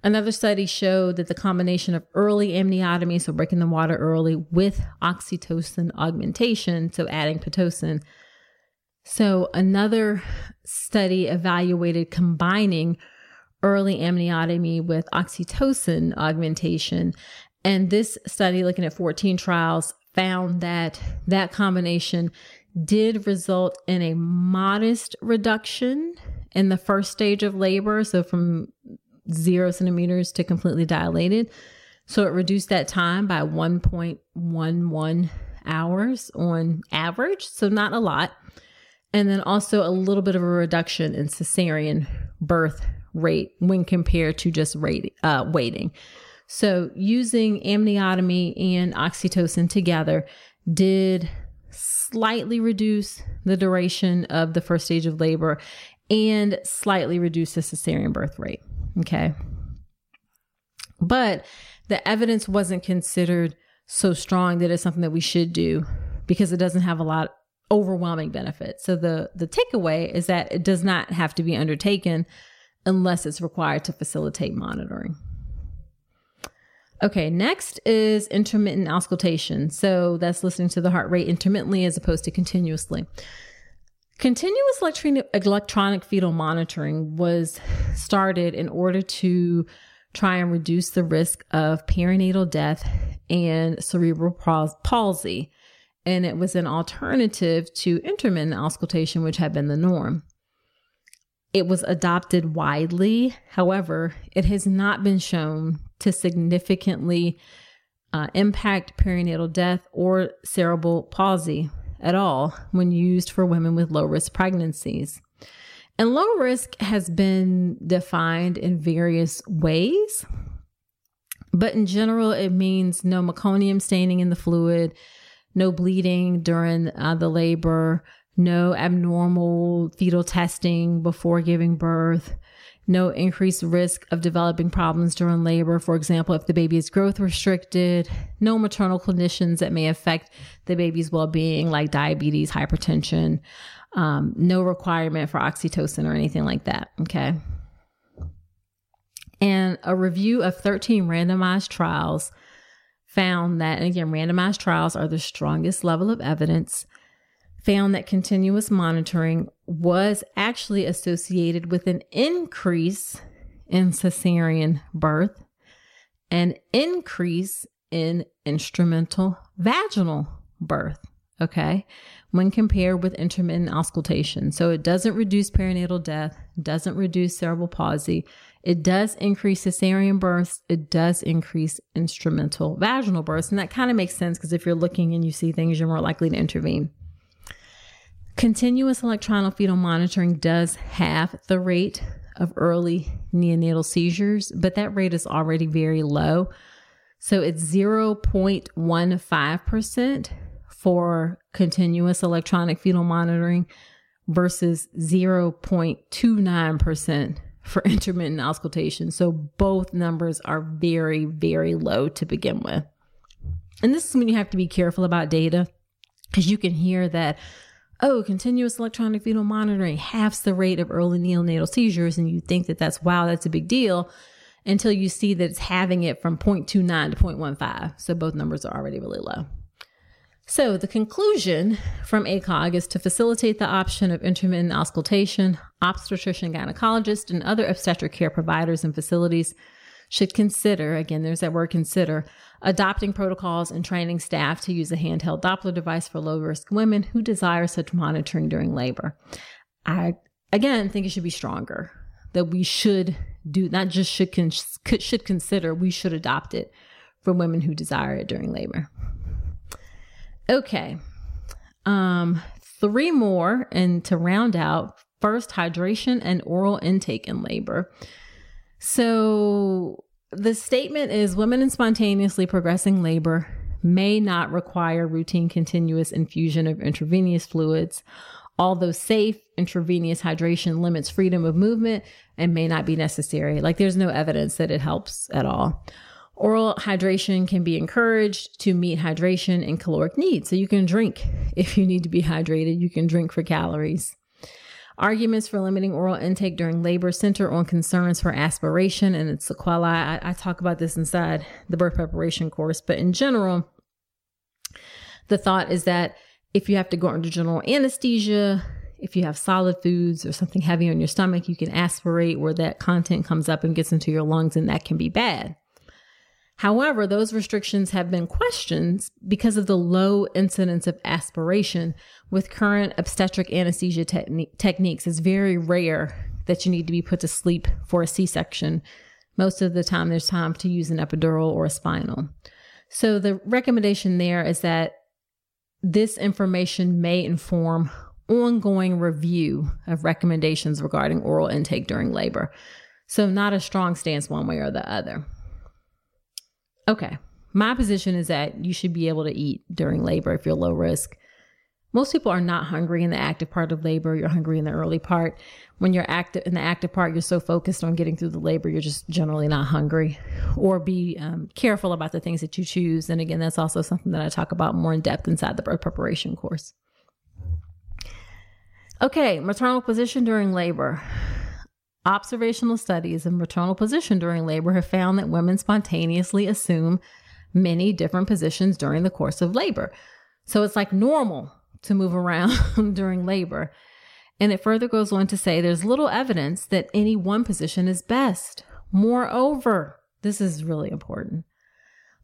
another study showed that the combination of early amniotomy, so breaking the water early, with oxytocin augmentation, so adding Pitocin. So another study evaluated combining early amniotomy with oxytocin augmentation. And this study, looking at 14 trials, found that that combination did result in a modest reduction in the first stage of labor. So from zero centimeters to completely dilated. So it reduced that time by 1.11 hours on average. So not a lot. And then also a little bit of a reduction in cesarean birth rate when compared to just rate, uh, waiting. So using amniotomy and oxytocin together did slightly reduce the duration of the first stage of labor and slightly reduce the cesarean birth rate. Okay. But the evidence wasn't considered so strong that it's something that we should do because it doesn't have a lot overwhelming benefits. So the the takeaway is that it does not have to be undertaken unless it's required to facilitate monitoring. Okay, next is intermittent auscultation. So that's listening to the heart rate intermittently as opposed to continuously. Continuous electronic fetal monitoring was started in order to try and reduce the risk of perinatal death and cerebral palsy. And it was an alternative to intermittent auscultation, which had been the norm. It was adopted widely. However, it has not been shown to significantly uh, impact perinatal death or cerebral palsy at all when used for women with low risk pregnancies. And low risk has been defined in various ways, but in general, it means no meconium staining in the fluid, no bleeding during uh, the labor, no abnormal fetal testing before giving birth, no increased risk of developing problems during labor. For example, if the baby is growth restricted, no maternal conditions that may affect the baby's well being, like diabetes, hypertension, um, no requirement for oxytocin or anything like that. Okay. And a review of 13 randomized trials found that, and again, randomized trials are the strongest level of evidence found that continuous monitoring was actually associated with an increase in cesarean birth, an increase in instrumental vaginal birth. Okay. When compared with intermittent auscultation. So it doesn't reduce perinatal death, doesn't reduce cerebral palsy. It does increase cesarean births. It does increase instrumental vaginal births. And that kind of makes sense because if you're looking and you see things, you're more likely to intervene. Continuous electronic fetal monitoring does have the rate of early neonatal seizures, but that rate is already very low. So it's 0.15% for continuous electronic fetal monitoring versus 0.29% for *laughs* intermittent auscultation. So both numbers are very, very low to begin with. And this is when you have to be careful about data because you can hear that oh, continuous electronic fetal monitoring halves the rate of early neonatal seizures. And you think that that's, wow, that's a big deal until you see that it's having it from 0.29 to 0.15. So both numbers are already really low. So, the conclusion from ACOG is to facilitate the option of intermittent auscultation. Obstetrician gynecologists and other obstetric care providers and facilities should consider, again, there's that word consider, adopting protocols and training staff to use a handheld Doppler device for low risk women who desire such monitoring during labor. I, again, think it should be stronger, that we should do, not just should, con- should consider, we should adopt it for women who desire it during labor. Okay. Um, three more, and to round out, first hydration and oral intake in labor. So the statement is women in spontaneously progressing labor may not require routine continuous infusion of intravenous fluids. Although safe, intravenous hydration limits freedom of movement and may not be necessary. Like there's no evidence that it helps at all. Oral hydration can be encouraged to meet hydration and caloric needs. So you can drink if you need to be hydrated, you can drink for calories. Arguments for limiting oral intake during labor center on concerns for aspiration and its sequelae. I, I talk about this inside the birth preparation course, but in general, the thought is that if you have to go under general anesthesia, if you have solid foods or something heavy on your stomach, you can aspirate where that content comes up and gets into your lungs, and that can be bad. However, those restrictions have been questioned because of the low incidence of aspiration with current obstetric anesthesia techni- techniques. It's very rare that you need to be put to sleep for a C section. Most of the time, there's time to use an epidural or a spinal. So, the recommendation there is that this information may inform ongoing review of recommendations regarding oral intake during labor. So, not a strong stance one way or the other. Okay. My position is that you should be able to eat during labor if you're low risk. Most people are not hungry in the active part of labor. You're hungry in the early part. When you're active in the active part, you're so focused on getting through the labor, you're just generally not hungry. Or be um, careful about the things that you choose. And again, that's also something that I talk about more in depth inside the birth preparation course. Okay, maternal position during labor. Observational studies of maternal position during labor have found that women spontaneously assume many different positions during the course of labor. So it's like normal to move around *laughs* during labor. And it further goes on to say there's little evidence that any one position is best. Moreover, this is really important.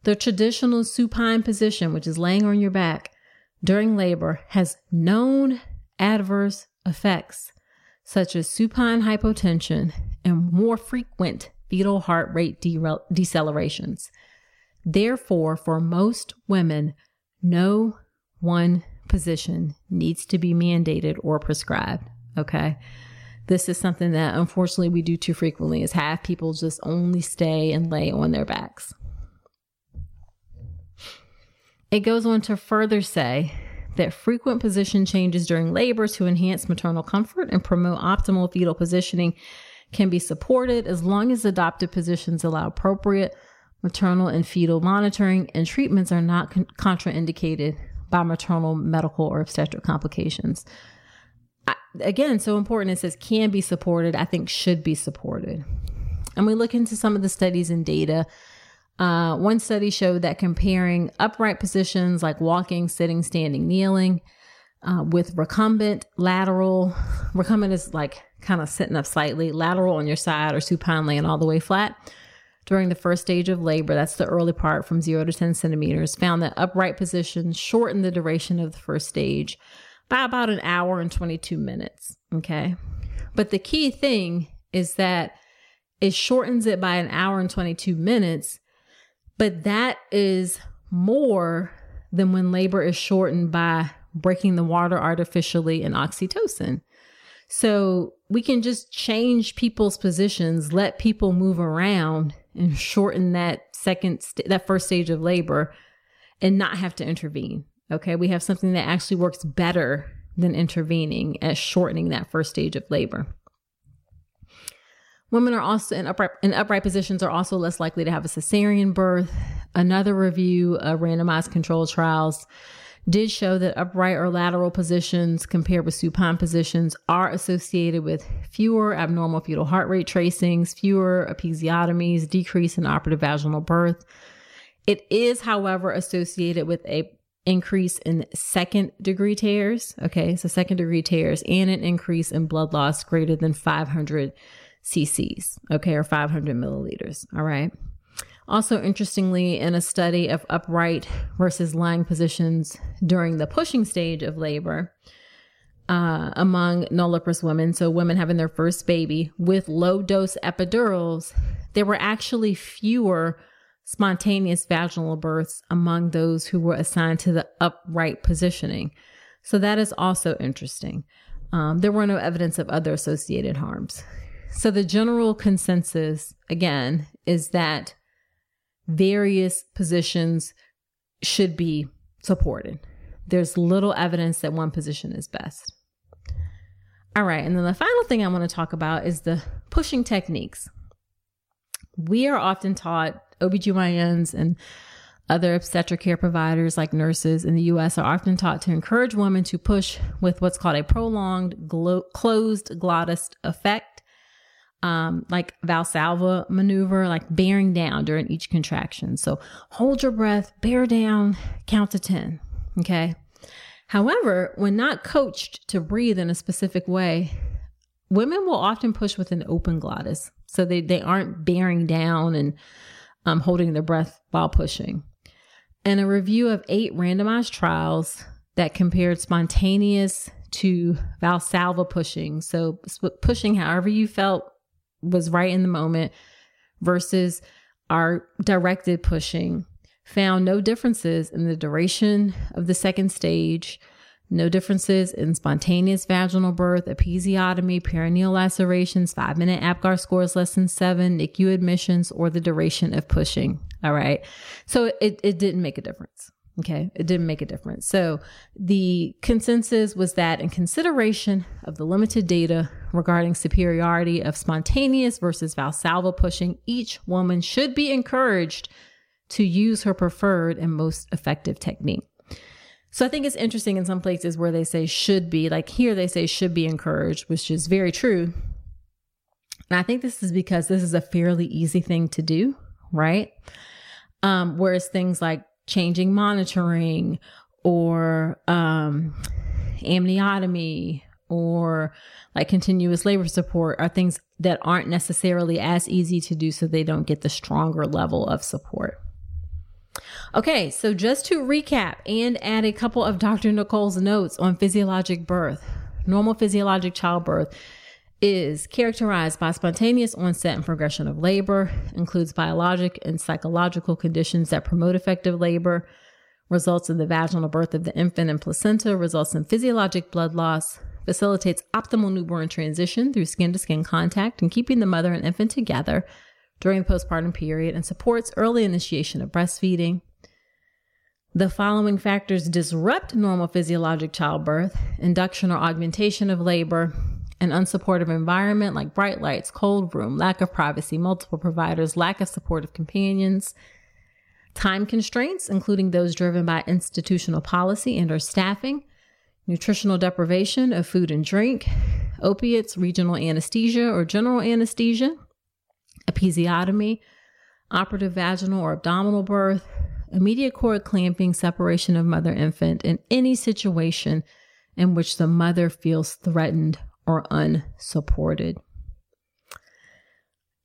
The traditional supine position, which is laying on your back during labor, has known adverse effects such as supine hypotension and more frequent fetal heart rate de- decelerations. Therefore, for most women, no one position needs to be mandated or prescribed. Okay. This is something that unfortunately we do too frequently is have people just only stay and lay on their backs. It goes on to further say that frequent position changes during labor to enhance maternal comfort and promote optimal fetal positioning can be supported as long as adopted positions allow appropriate maternal and fetal monitoring and treatments are not con- contraindicated by maternal medical or obstetric complications. I, again, so important it says can be supported, I think should be supported. And we look into some of the studies and data uh, one study showed that comparing upright positions like walking, sitting, standing, kneeling uh, with recumbent, lateral, recumbent is like kind of sitting up slightly, lateral on your side, or supine laying all the way flat. During the first stage of labor, that's the early part from zero to 10 centimeters, found that upright positions shorten the duration of the first stage by about an hour and 22 minutes. Okay. But the key thing is that it shortens it by an hour and 22 minutes but that is more than when labor is shortened by breaking the water artificially and oxytocin. So we can just change people's positions, let people move around and shorten that second, st- that first stage of labor and not have to intervene. Okay. We have something that actually works better than intervening at shortening that first stage of labor. Women are also in upright in upright positions are also less likely to have a cesarean birth. Another review of randomized controlled trials did show that upright or lateral positions compared with supine positions are associated with fewer abnormal fetal heart rate tracings, fewer episiotomies, decrease in operative vaginal birth. It is, however, associated with a increase in second degree tears. Okay, so second degree tears and an increase in blood loss greater than 500 cc's. Okay, or 500 milliliters. All right. Also, interestingly, in a study of upright versus lying positions during the pushing stage of labor, uh, among nulliparous women, so women having their first baby with low dose epidurals, there were actually fewer spontaneous vaginal births among those who were assigned to the upright positioning. So that is also interesting. Um, there were no evidence of other associated harms. So the general consensus, again, is that various positions should be supported. There's little evidence that one position is best. All right, and then the final thing I want to talk about is the pushing techniques. We are often taught OBGYNs and other obstetric care providers like nurses in the US are often taught to encourage women to push with what's called a prolonged glo- closed glottis effect, um, like Valsalva maneuver, like bearing down during each contraction. So hold your breath, bear down, count to 10. Okay. However, when not coached to breathe in a specific way, women will often push with an open glottis. So they, they aren't bearing down and um, holding their breath while pushing. And a review of eight randomized trials that compared spontaneous to Valsalva pushing. So pushing however you felt was right in the moment versus our directed pushing found no differences in the duration of the second stage, no differences in spontaneous vaginal birth, episiotomy, perineal lacerations, five minute APGAR scores less than seven, NICU admissions, or the duration of pushing. All right. So it, it didn't make a difference. Okay. It didn't make a difference. So the consensus was that in consideration of the limited data regarding superiority of spontaneous versus Valsalva pushing, each woman should be encouraged to use her preferred and most effective technique. So I think it's interesting in some places where they say should be, like here they say should be encouraged, which is very true. And I think this is because this is a fairly easy thing to do, right? Um, whereas things like changing monitoring or um, amniotomy or like continuous labor support are things that aren't necessarily as easy to do so they don't get the stronger level of support. Okay, so just to recap and add a couple of Dr. Nicole's notes on physiologic birth. Normal physiologic childbirth is characterized by spontaneous onset and progression of labor, includes biologic and psychological conditions that promote effective labor, results in the vaginal birth of the infant and placenta, results in physiologic blood loss, facilitates optimal newborn transition through skin to skin contact and keeping the mother and infant together during the postpartum period, and supports early initiation of breastfeeding, the following factors disrupt normal physiologic childbirth induction or augmentation of labor, an unsupportive environment like bright lights, cold room, lack of privacy, multiple providers, lack of supportive companions, time constraints, including those driven by institutional policy and or staffing, nutritional deprivation of food and drink, opiates, regional anesthesia or general anesthesia, episiotomy, operative vaginal or abdominal birth, immediate cord clamping, separation of mother infant in any situation in which the mother feels threatened or unsupported.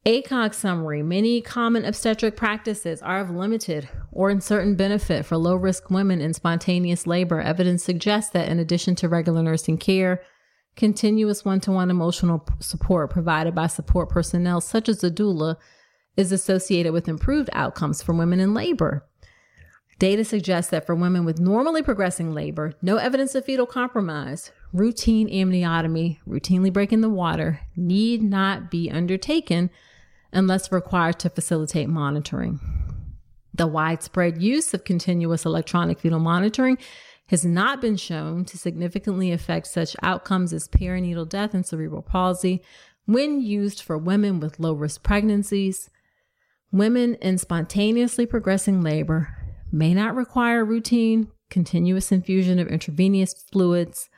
ACOG summary Many common obstetric practices are of limited or uncertain benefit for low risk women in spontaneous labor. Evidence suggests that, in addition to regular nursing care, continuous one to one emotional support provided by support personnel, such as a doula, is associated with improved outcomes for women in labor. Data suggests that for women with normally progressing labor, no evidence of fetal compromise, routine amniotomy, routinely breaking the water, need not be undertaken unless required to facilitate monitoring. The widespread use of continuous electronic fetal monitoring has not been shown to significantly affect such outcomes as perinatal death and cerebral palsy when used for women with low risk pregnancies, women in spontaneously progressing labor, may not require routine, continuous infusion of intravenous fluids.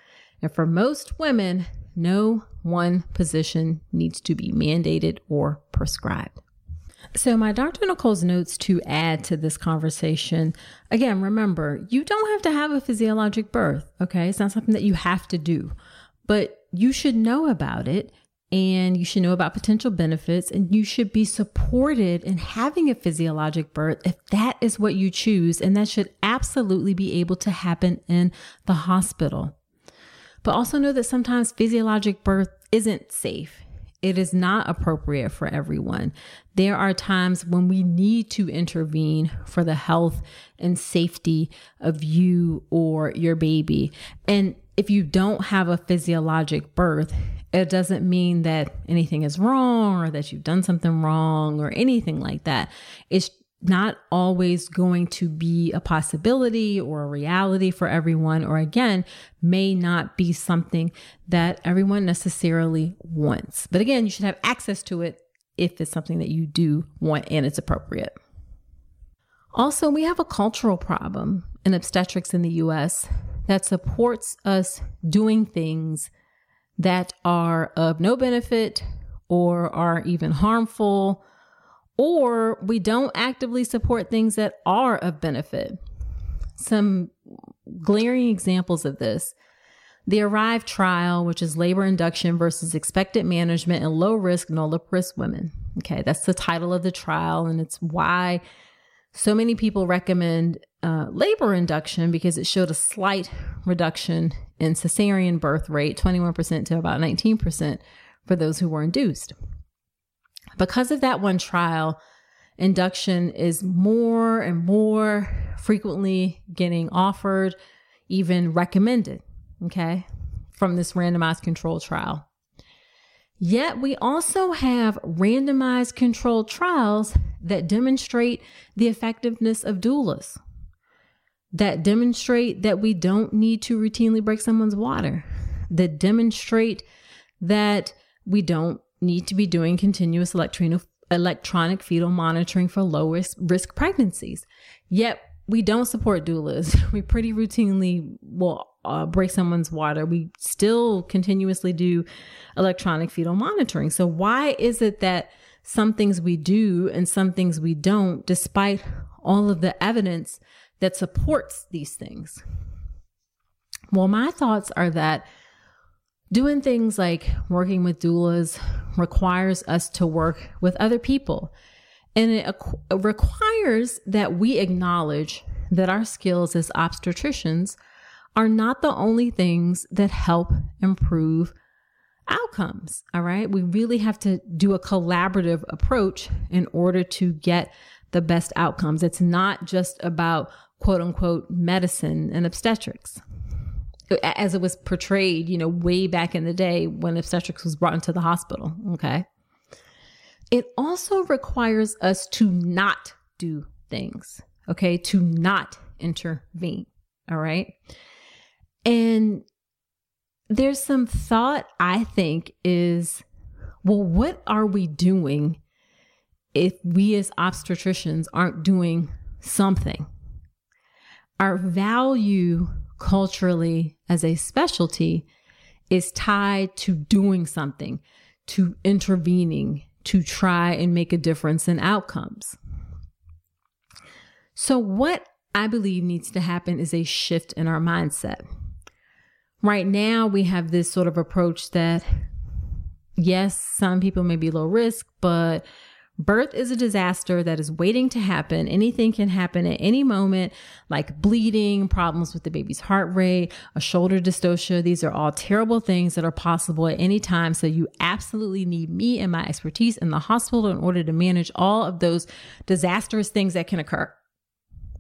And for most women, no one position needs to be mandated or prescribed. So, my Dr. Nicole's notes to add to this conversation again, remember, you don't have to have a physiologic birth, okay? It's not something that you have to do, but you should know about it and you should know about potential benefits and you should be supported in having a physiologic birth if that is what you choose. And that should absolutely be able to happen in the hospital. But also know that sometimes physiologic birth isn't safe it is not appropriate for everyone. There are times when we need to intervene for the health and safety of you or your baby. And if you don't have a physiologic birth, it doesn't mean that anything is wrong or that you've done something wrong or anything like that. It's not always going to be a possibility or a reality for everyone, or again, may not be something that everyone necessarily wants. But again, you should have access to it if it's something that you do want and it's appropriate. Also, we have a cultural problem in obstetrics in the US that supports us doing things that are of no benefit or are even harmful or we don't actively support things that are of benefit. Some glaring examples of this the ARRIVE trial, which is labor induction versus expectant management in low risk, nulliparous women. Okay, that's the title of the trial, and it's why so many people recommend uh, labor induction because it showed a slight reduction in cesarean birth rate, 21% to about 19% for those who were induced. Because of that one trial, induction is more and more frequently getting offered, even recommended, okay, from this randomized control trial. Yet we also have randomized controlled trials that demonstrate the effectiveness of doulas, that demonstrate that we don't need to routinely break someone's water, that demonstrate that we don't need to be doing continuous electronic fetal monitoring for low risk, risk pregnancies. Yet we don't support doulas. *laughs* We pretty routinely will uh, break someone's water. We still continuously do electronic fetal monitoring. So why is it that some things we do and some things we don't, despite all of the evidence that supports these things? Well, my thoughts are that Doing things like working with doulas requires us to work with other people. And it requires that we acknowledge that our skills as obstetricians are not the only things that help improve outcomes. All right. We really have to do a collaborative approach in order to get the best outcomes. It's not just about quote unquote medicine and obstetrics as it was portrayed, you know, way back in the day when obstetrics was brought into the hospital. Okay. It also requires us to not do things, okay, to not intervene. All right. And there's some thought, I think, is well, what are we doing if we as obstetricians aren't doing something? Our value culturally as a specialty is tied to doing something, to intervening, to try and make a difference in outcomes. So, what I believe needs to happen is a shift in our mindset. Right now, we have this sort of approach that, yes, some people may be low risk, but Birth is a disaster that is waiting to happen. Anything can happen at any moment, like bleeding, problems with the baby's heart rate, a shoulder dystocia. These are all terrible things that are possible at any time. So you absolutely need me and my expertise in the hospital in order to manage all of those disastrous things that can occur.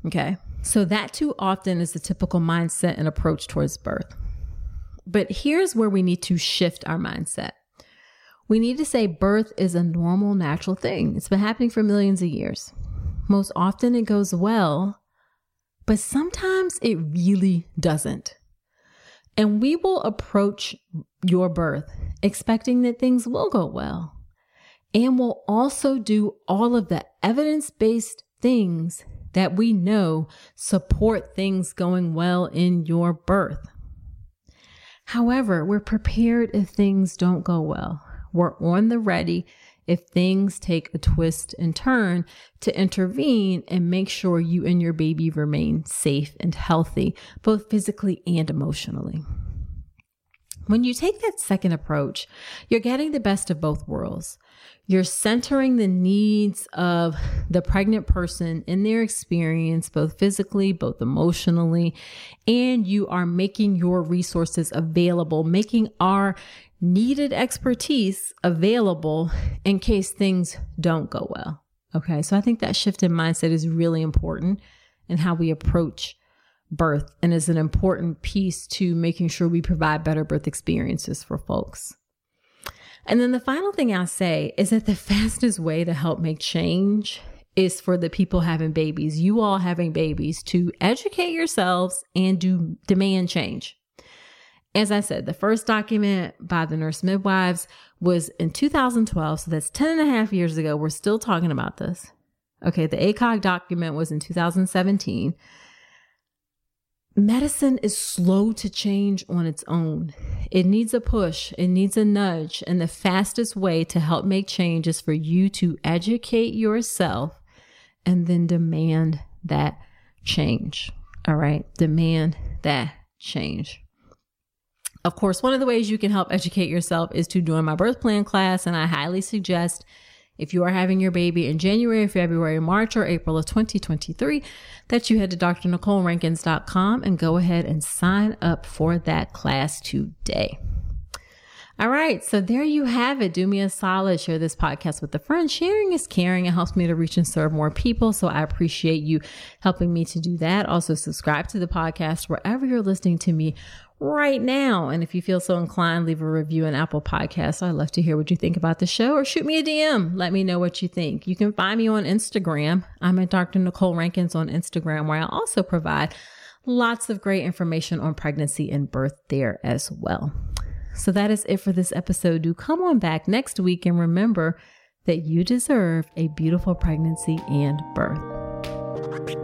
Okay. So that too often is the typical mindset and approach towards birth. But here's where we need to shift our mindset. We need to say birth is a normal, natural thing. It's been happening for millions of years. Most often it goes well, but sometimes it really doesn't. And we will approach your birth expecting that things will go well. And we'll also do all of the evidence based things that we know support things going well in your birth. However, we're prepared if things don't go well. We're on the ready if things take a twist and turn to intervene and make sure you and your baby remain safe and healthy, both physically and emotionally. When you take that second approach, you're getting the best of both worlds. You're centering the needs of the pregnant person in their experience, both physically, both emotionally, and you are making your resources available, making our needed expertise available in case things don't go well. Okay. So I think that shift in mindset is really important in how we approach birth and is an important piece to making sure we provide better birth experiences for folks. And then the final thing I'll say is that the *laughs* fastest way to help make change is for the people having babies, you all having babies, to educate yourselves and do demand change. As I said, the first document by the nurse midwives was in 2012. So that's 10 and a half years ago. We're still talking about this. Okay. The ACOG document was in 2017 medicine is slow to change on its own. It needs a push, it needs a nudge. And the fastest way to help make change is for you to educate yourself and then demand that change. All right. Demand that change. Of course, one of the ways you can help educate yourself is to join my birth plan class. And I highly suggest if you are having your baby in January, February, March, or April of 2023, that you head to drnicolerankins.com and go ahead and sign up for that class today. All right, so there you have it. Do me a solid, share this podcast with a friend. Sharing is caring. It helps me to reach and serve more people. So I appreciate you helping me to do that. Also, subscribe to the podcast wherever you're listening to me right now. And if you feel so inclined, leave a review on Apple Podcasts. I'd love to hear what you think about the show or shoot me a DM. Let me know what you think. You can find me on Instagram. I'm at Dr. Nicole Rankins on Instagram, where I also provide lots of great information on pregnancy and birth there as well. So that is it for this episode. Do come on back next week and remember that you deserve a beautiful pregnancy and birth.